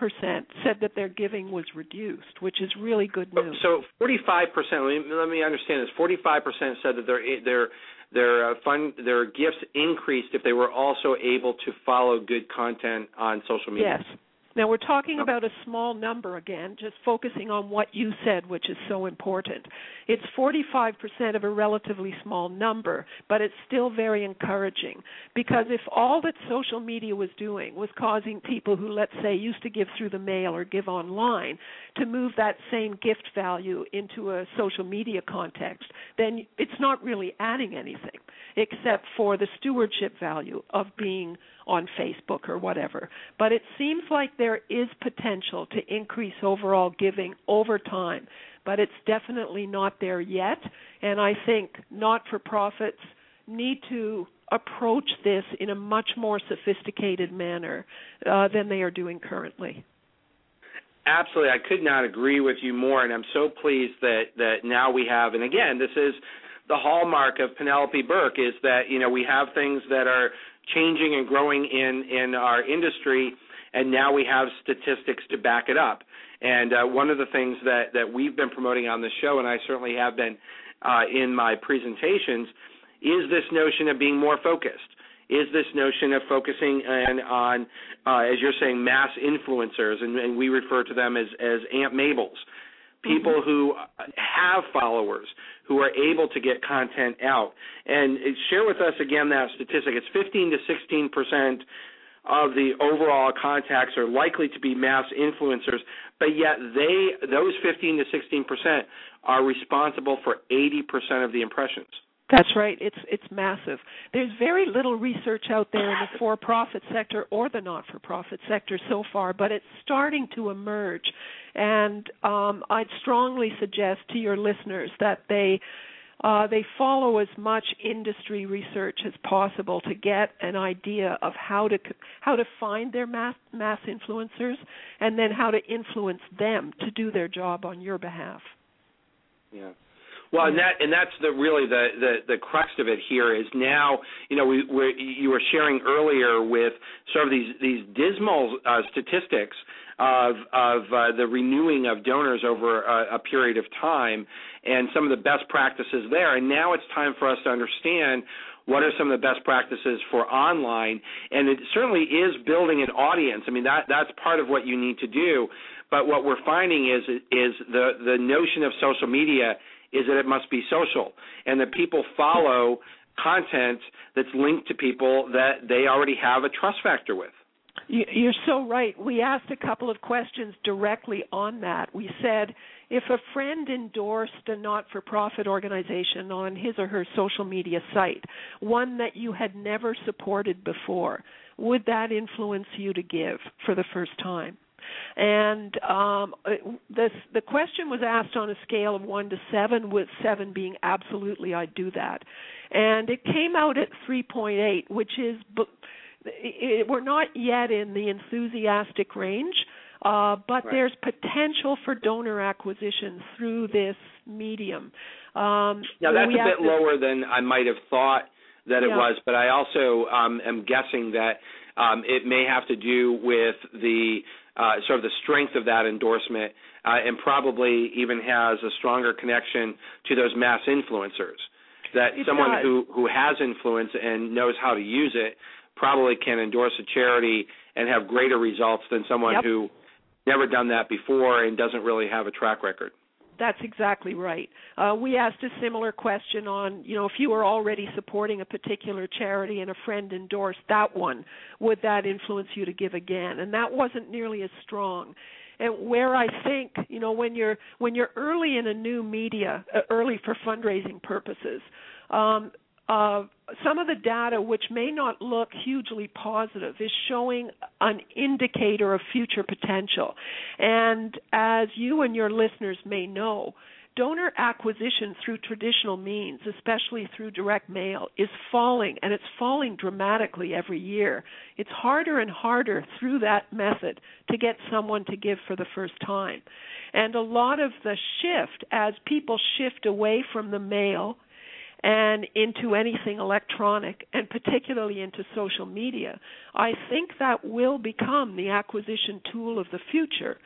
said that their giving was reduced, which is really good news. So 45 percent. Let me let me understand this. 45 percent said that their their their uh, fund their gifts increased if they were also able to follow good content on social media. Yes. Now we're talking about a small number again, just focusing on what you said, which is so important. It's 45% of a relatively small number, but it's still very encouraging because if all that social media was doing was causing people who, let's say, used to give through the mail or give online to move that same gift value into a social media context, then it's not really adding anything except for the stewardship value of being on Facebook or whatever. But it seems like there is potential to increase overall giving over time, but it's definitely not there yet. And I think not for profits need to approach this in a much more sophisticated manner uh, than they are doing currently. Absolutely, I could not agree with you more, and I'm so pleased that that now we have. And again, this is the hallmark of Penelope Burk is that you know we have things that are changing and growing in in our industry, and now we have statistics to back it up. And uh, one of the things that that we've been promoting on the show, and I certainly have been uh, in my presentations, is this notion of being more focused. Is this notion of focusing on, on uh, as you're saying, mass influencers, and, and we refer to them as as Aunt Mabels, people mm-hmm. who have followers who are able to get content out. And share with us again that statistic. It's 15 to 16 percent of the overall contacts are likely to be mass influencers, but yet they those 15 to 16 percent are responsible for 80 percent of the impressions. That's right. It's it's massive. There's very little research out there in the for-profit sector or the not-for-profit sector so far, but it's starting to emerge. And um, I'd strongly suggest to your listeners that they uh, they follow as much industry research as possible to get an idea of how to how to find their mass mass influencers and then how to influence them to do their job on your behalf. Yeah. Well, and that and that's the really the the the crux of it here is now you know we we you were sharing earlier with sort of these these dismal uh, statistics of of uh, the renewing of donors over a, a period of time and some of the best practices there. And now it's time for us to understand what are some of the best practices for online. And it certainly is building an audience. I mean that that's part of what you need to do. But what we're finding is is the the notion of social media is that it must be social and that people follow content that's linked to people that they already have a trust factor with. You're so right. We asked a couple of questions directly on that. We said if a friend endorsed a not for profit organization on his or her social media site, one that you had never supported before, would that influence you to give for the first time? And um, this, the question was asked on a scale of one to seven, with seven being absolutely I'd do that. And it came out at 3.8, which is it, we're not yet in the enthusiastic range, uh, but right. there's potential for donor acquisition through this medium. Um, now that's a bit to, lower than I might have thought that it yeah. was, but I also um, am guessing that um, it may have to do with the uh, sort of the strength of that endorsement, uh, and probably even has a stronger connection to those mass influencers. That it someone does. who who has influence and knows how to use it probably can endorse a charity and have greater results than someone yep. who never done that before and doesn't really have a track record. That's exactly right. Uh, we asked a similar question on, you know, if you were already supporting a particular charity and a friend endorsed that one, would that influence you to give again? And that wasn't nearly as strong. And where I think, you know, when you're when you're early in a new media, uh, early for fundraising purposes, um, uh, some of the data, which may not look hugely positive, is showing an indicator of future potential. And as you and your listeners may know, donor acquisition through traditional means, especially through direct mail, is falling, and it's falling dramatically every year. It's harder and harder through that method to get someone to give for the first time. And a lot of the shift, as people shift away from the mail, and into anything electronic and particularly into social media, I think that will become the acquisition tool of the future.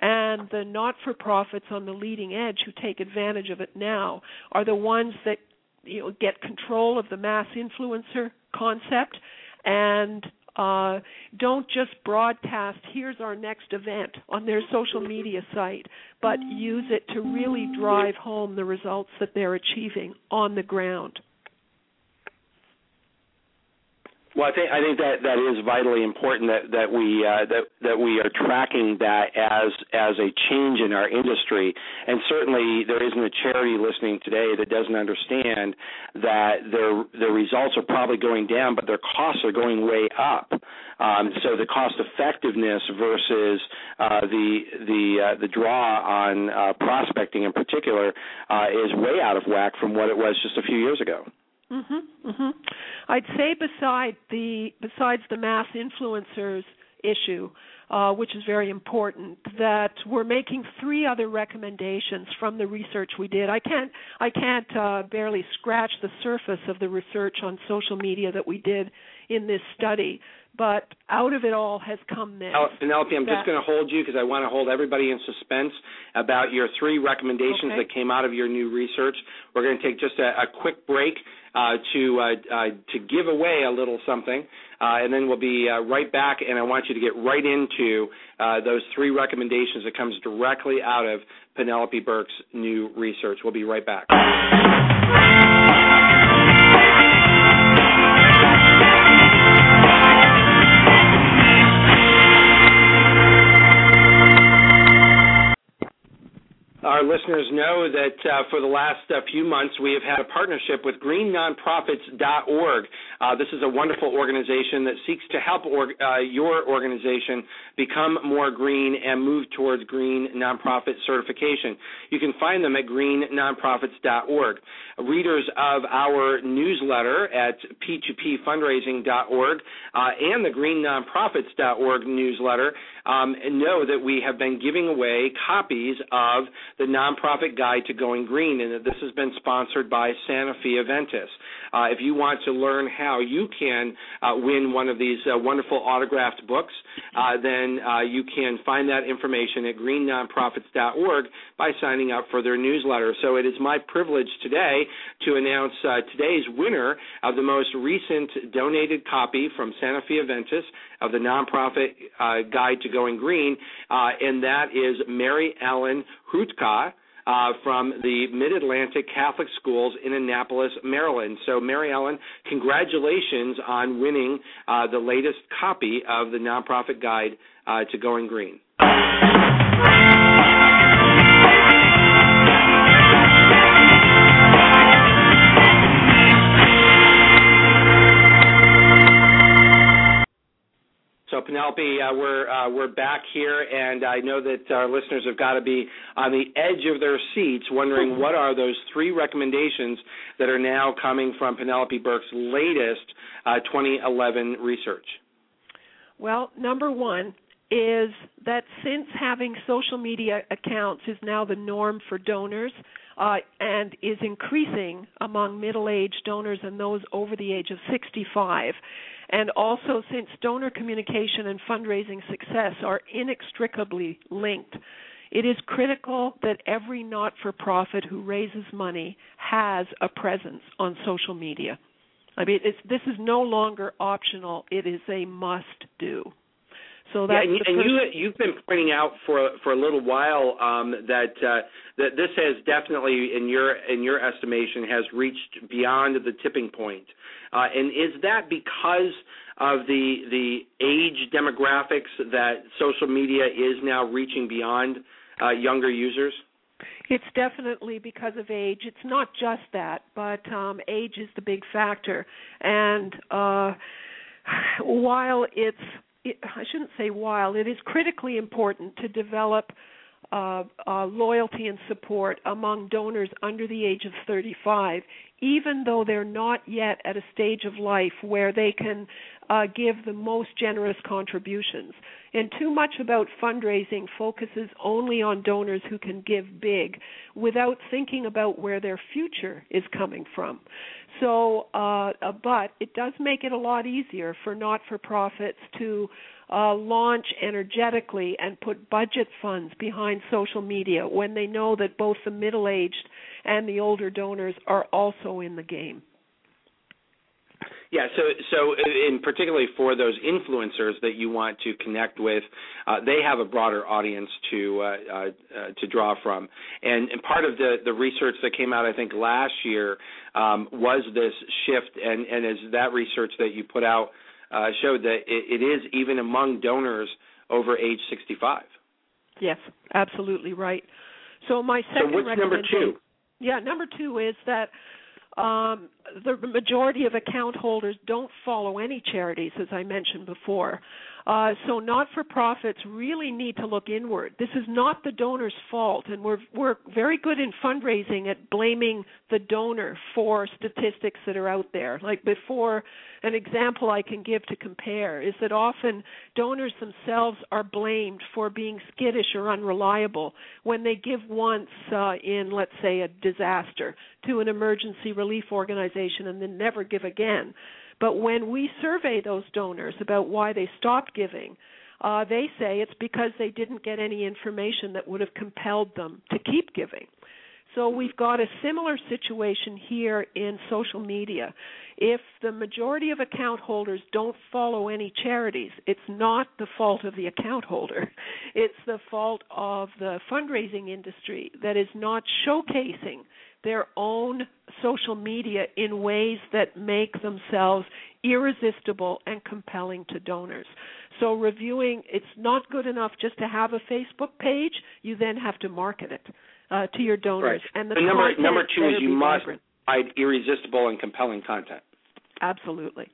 And the not for profits on the leading edge who take advantage of it now are the ones that you know get control of the mass influencer concept and uh, don't just broadcast here's our next event on their social media site, but use it to really drive home the results that they're achieving on the ground. Well, I think I think that that is vitally important that that we uh, that that we are tracking that as as a change in our industry, and certainly there isn't a charity listening today that doesn't understand that their their results are probably going down, but their costs are going way up. Um, so the cost effectiveness versus uh, the the uh, the draw on uh, prospecting in particular uh, is way out of whack from what it was just a few years ago. Mhm. Mhm. I'd say beside the besides the mass influencers issue, uh, which is very important, that we're making three other recommendations from the research we did. I can't I can't uh, barely scratch the surface of the research on social media that we did in this study, but out of it all has come this. Penelope, I'm that, just going to hold you because I want to hold everybody in suspense about your three recommendations okay. that came out of your new research. We're going to take just a, a quick break uh, to uh, uh, to give away a little something, uh, and then we'll be uh, right back. And I want you to get right into uh, those three recommendations that comes directly out of Penelope Burk's new research. We'll be right back. Our listeners know that uh, for the last uh, few months we have had a partnership with GreenNonprofits.org. Uh, this is a wonderful organization that seeks to help or, uh, your organization become more green and move towards green nonprofit certification. You can find them at GreenNonprofits.org. Readers of our newsletter at p2pfundraising.org uh, and the GreenNonprofits.org newsletter um, know that we have been giving away copies of the Nonprofit Guide to Going Green, and that this has been sponsored by Sanofi Aventis. Uh, if you want to learn how you can uh, win one of these uh, wonderful autographed books, uh, then uh, you can find that information at greennonprofits.org by signing up for their newsletter. So it is my privilege today to announce uh, today's winner of the most recent donated copy from Sanofi Aventis of the Nonprofit Guide to Going Green, and that is Mary Ellen Hrutka uh, from the Mid Atlantic Catholic Schools in Annapolis, Maryland. So, Mary Ellen, congratulations on winning uh, the latest copy of the Nonprofit Guide uh, to Going Green. Penelope. Uh, we're uh, we're back here, and I know that our listeners have got to be on the edge of their seats, wondering what are those three recommendations that are now coming from Penelope Burk's latest uh, 2011 research. Well, number one is that since having social media accounts is now the norm for donors uh, and is increasing among middle aged donors and those over the age of 65, and also since donor communication and fundraising success are inextricably linked, it is critical that every not for profit who raises money has a presence on social media. I mean, this is no longer optional, it is a must do. So yeah, and, and you you've been pointing out for for a little while um, that uh, that this has definitely, in your in your estimation, has reached beyond the tipping point. Uh, and is that because of the the age demographics that social media is now reaching beyond uh, younger users? It's definitely because of age. It's not just that, but um, age is the big factor. And uh, while it's it, I shouldn't say while it is critically important to develop uh, uh, loyalty and support among donors under the age of 35, even though they're not yet at a stage of life where they can uh, give the most generous contributions. And too much about fundraising focuses only on donors who can give big without thinking about where their future is coming from. So, uh, uh, but it does make it a lot easier for not for profits to uh, launch energetically and put budget funds behind social media when they know that both the middle aged and the older donors are also in the game. Yeah, so so in particularly for those influencers that you want to connect with, uh, they have a broader audience to uh, uh, uh, to draw from, and, and part of the the research that came out I think last year um, was this shift, and and as that research that you put out uh, showed that it, it is even among donors over age 65. Yes, absolutely right. So my second so what's number two? Yeah, number two is that um, the majority of account holders don't follow any charities, as I mentioned before. Uh, so not-for-profits really need to look inward. This is not the donor's fault, and we're we're very good in fundraising at blaming the donor for statistics that are out there. Like before, an example I can give to compare is that often donors themselves are blamed for being skittish or unreliable when they give once uh, in, let's say, a disaster to an emergency relief organization and then never give again. But when we survey those donors about why they stopped giving, uh, they say it's because they didn't get any information that would have compelled them to keep giving. So we've got a similar situation here in social media. If the majority of account holders don't follow any charities, it's not the fault of the account holder. It's the fault of the fundraising industry that is not showcasing their own social media in ways that make themselves irresistible and compelling to donors. So reviewing, it's not good enough just to have a Facebook page. You then have to market it uh, to your donors. Right. And the number number two is you must provide irresistible and compelling content. Absolutely.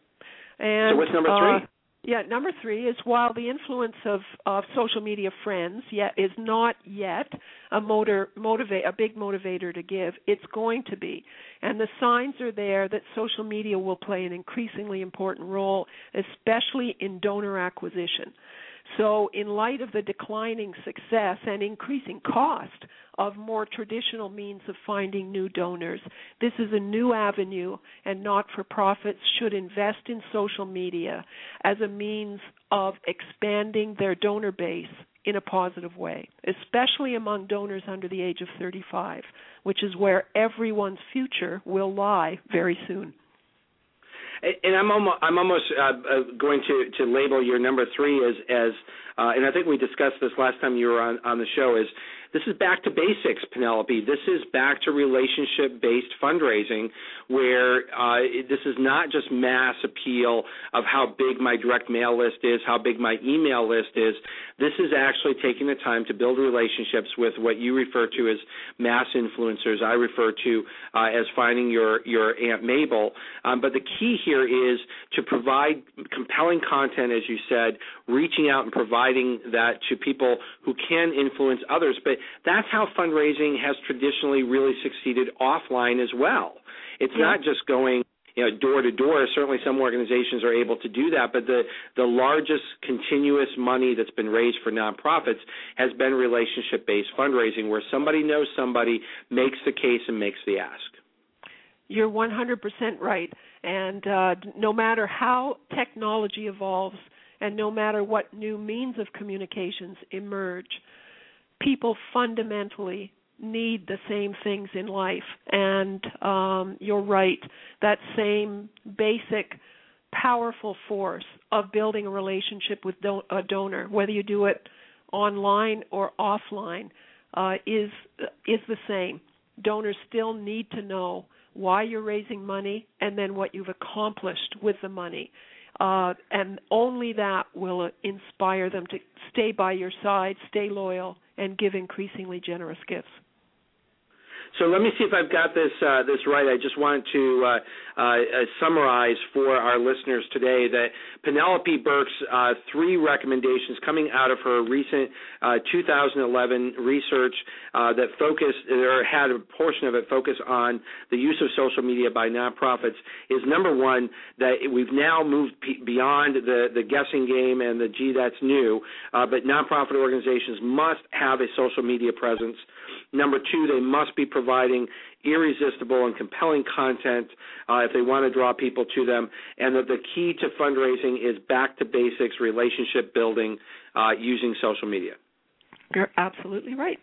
And so what's number three? Uh, yeah, number three is while the influence of, of social media friends yet is not yet a motor motivate a big motivator to give, it's going to be. And the signs are there that social media will play an increasingly important role, especially in donor acquisition. So, in light of the declining success and increasing cost of more traditional means of finding new donors, this is a new avenue, and not for profits should invest in social media as a means of expanding their donor base in a positive way, especially among donors under the age of 35, which is where everyone's future will lie very soon and I'm almost I'm almost uh, uh, going to to label your number three as as uh, and I think we discussed this last time you were on on the show is this is back to basics, Penelope. This is back to relationship-based fundraising, where uh, this is not just mass appeal of how big my direct mail list is, how big my email list is. This is actually taking the time to build relationships with what you refer to as mass influencers. I refer to uh, as finding your your Aunt Mabel. Um, but the key here is to provide compelling content, as you said, reaching out and providing that to people who can influence others. But that's how fundraising has traditionally really succeeded offline as well. It's yeah. not just going you know door to door certainly some organizations are able to do that but the the largest continuous money that's been raised for nonprofits has been relationship based fundraising where somebody knows somebody makes the case and makes the ask you're 100% right and uh, no matter how technology evolves and no matter what new means of communications emerge people fundamentally need the same things in life. And um, you're right, that same basic, powerful force of building a relationship with do- a donor, whether you do it online or offline, uh, is is the same. Donors still need to know why you're raising money and then what you've accomplished with the money. Uh, and only that will inspire them to stay by your side, stay loyal, and give increasingly generous gifts. So let me see if I've got this uh, this right. I just wanted to uh, uh, summarize for our listeners today that Penelope Burk's uh, three recommendations coming out of her recent uh, 2011 research uh, that focused or had a portion of it focus on the use of social media by nonprofits is number one that we've now moved p- beyond the the guessing game and the gee that's new, but nonprofit organizations must have a social media presence. Number two, they must be providing irresistible and compelling content uh, if they want to draw people to them, and that the key to fundraising is back to basics, relationship building uh, using social media. You're absolutely right.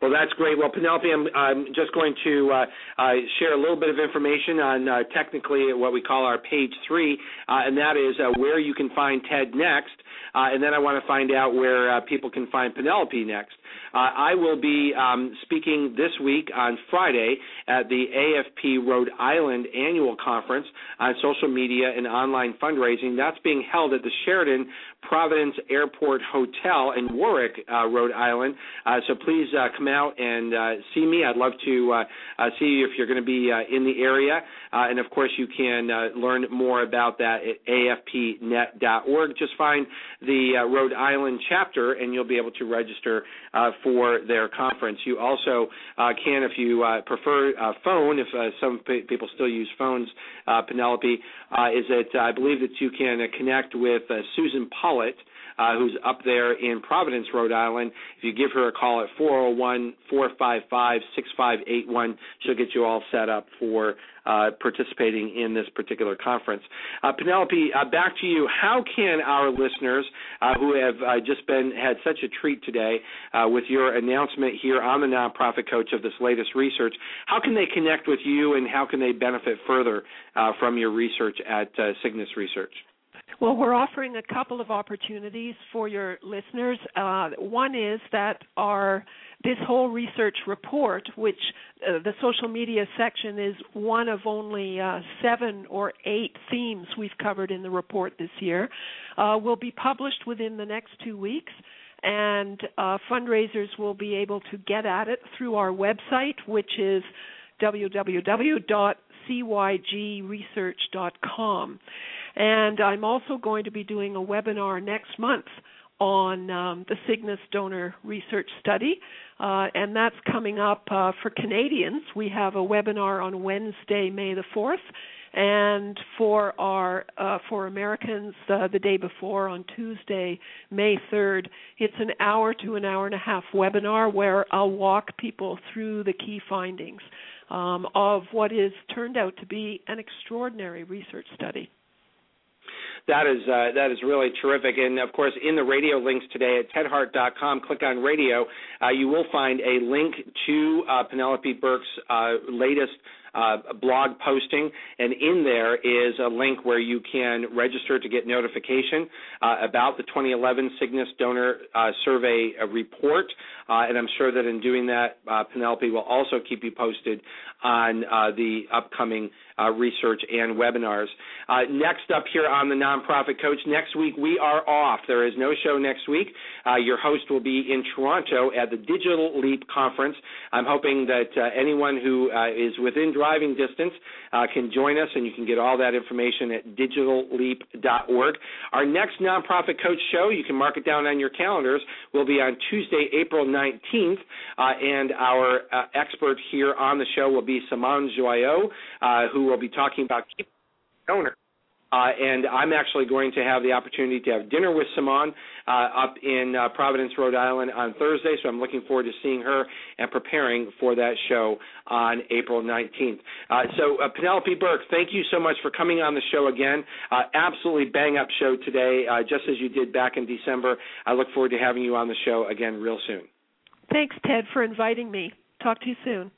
Well, that's great. Well, Penelope, I'm, I'm just going to uh, uh, share a little bit of information on uh, technically what we call our page three, uh, and that is uh, where you can find Ted next. Uh, and then I want to find out where people can find Penelope next. I will be um, speaking this week on Friday at the AFP Rhode Island annual conference on social media and online fundraising. That's being held at the Sheraton Providence Airport Hotel in Warwick, uh, Rhode Island. Uh, so please uh, come out and uh, see me. I'd love to uh, uh, see you if you're going to be in the area. and of course, you can learn more about that at afpnet.org. Just find the Rhode Island chapter, and you'll be able to register Uh, for their conference. You also uh, can, if you uh, prefer uh, phone, if uh, some p- people still use phones, Penelope, is that I believe that you can connect with Susan Pollitt, uh, who's up there in Providence, Rhode Island. If you give her a call at 401 455 6581, she'll get you all set up for uh, participating in this particular conference. Uh, Penelope, uh, back to you. How can our listeners uh, who have uh, just been had such a treat today uh, with your announcement here on the nonprofit coach of this latest research, how can they connect with you and how can they benefit further from your research at Cygnus Research? Well, we're offering a couple of opportunities for your listeners. One is that our this whole research report, which uh, the social media section is one of only uh, seven or eight themes we've covered in the report this year, uh, will be published within the next two weeks and uh, fundraisers will be able to get at it through our website, which is www.cygresearch.com. And I'm also going to be doing a webinar next month on um, the Cygnus Donor Research Study, uh, and that's coming up uh, for Canadians. We have a webinar on Wednesday, May the 4th, and for our uh, for Americans uh, the day before on Tuesday, May 3rd. It's an hour to an hour and a half webinar where I'll walk people through the key findings um, of what is turned out to be an extraordinary research study. That is uh, that is really terrific, and of course, in the radio links today at tedhart.com, click on radio. Uh, you will find a link to uh, Penelope Burk's uh, latest uh, blog posting, and in there is a link where you can register to get notification uh, about the 2011 Cygnus Donor Survey report. And I'm sure that in doing that, Penelope will also keep you posted on the upcoming research and webinars. next up here on the Nonprofit Coach, next week we are off. There is no show next week. your host will be in Toronto at the Digital Leap Conference. I'm hoping that anyone who is within driving distance can join us, and you can get all that information at digitalleap.org. Our next Nonprofit Coach show, you can mark it down on your calendars, will be on Tuesday, April 19th, uh, and our uh, expert here on the show will be Simone Joyaux, uh, who will be talking about donors. Uh, and I'm actually going to have the opportunity to have dinner with Simone uh, up in uh, Providence, Rhode Island on Thursday. So I'm looking forward to seeing her and preparing for that show on April 19th. Uh, so uh, Penelope Burk, thank you so much for coming on the show again. Uh, absolutely bang up show today, just as you did back in December. I look forward to having you on the show again real soon. Thanks, Ted, for inviting me. Talk to you soon.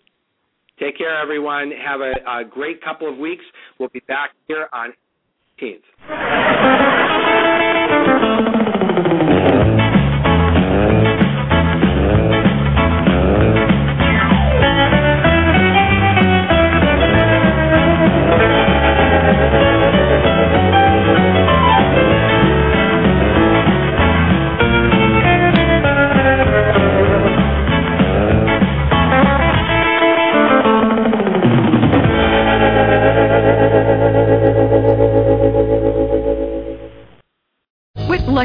Take care, everyone. Have a, a great couple of weeks. We'll be back here on 18th.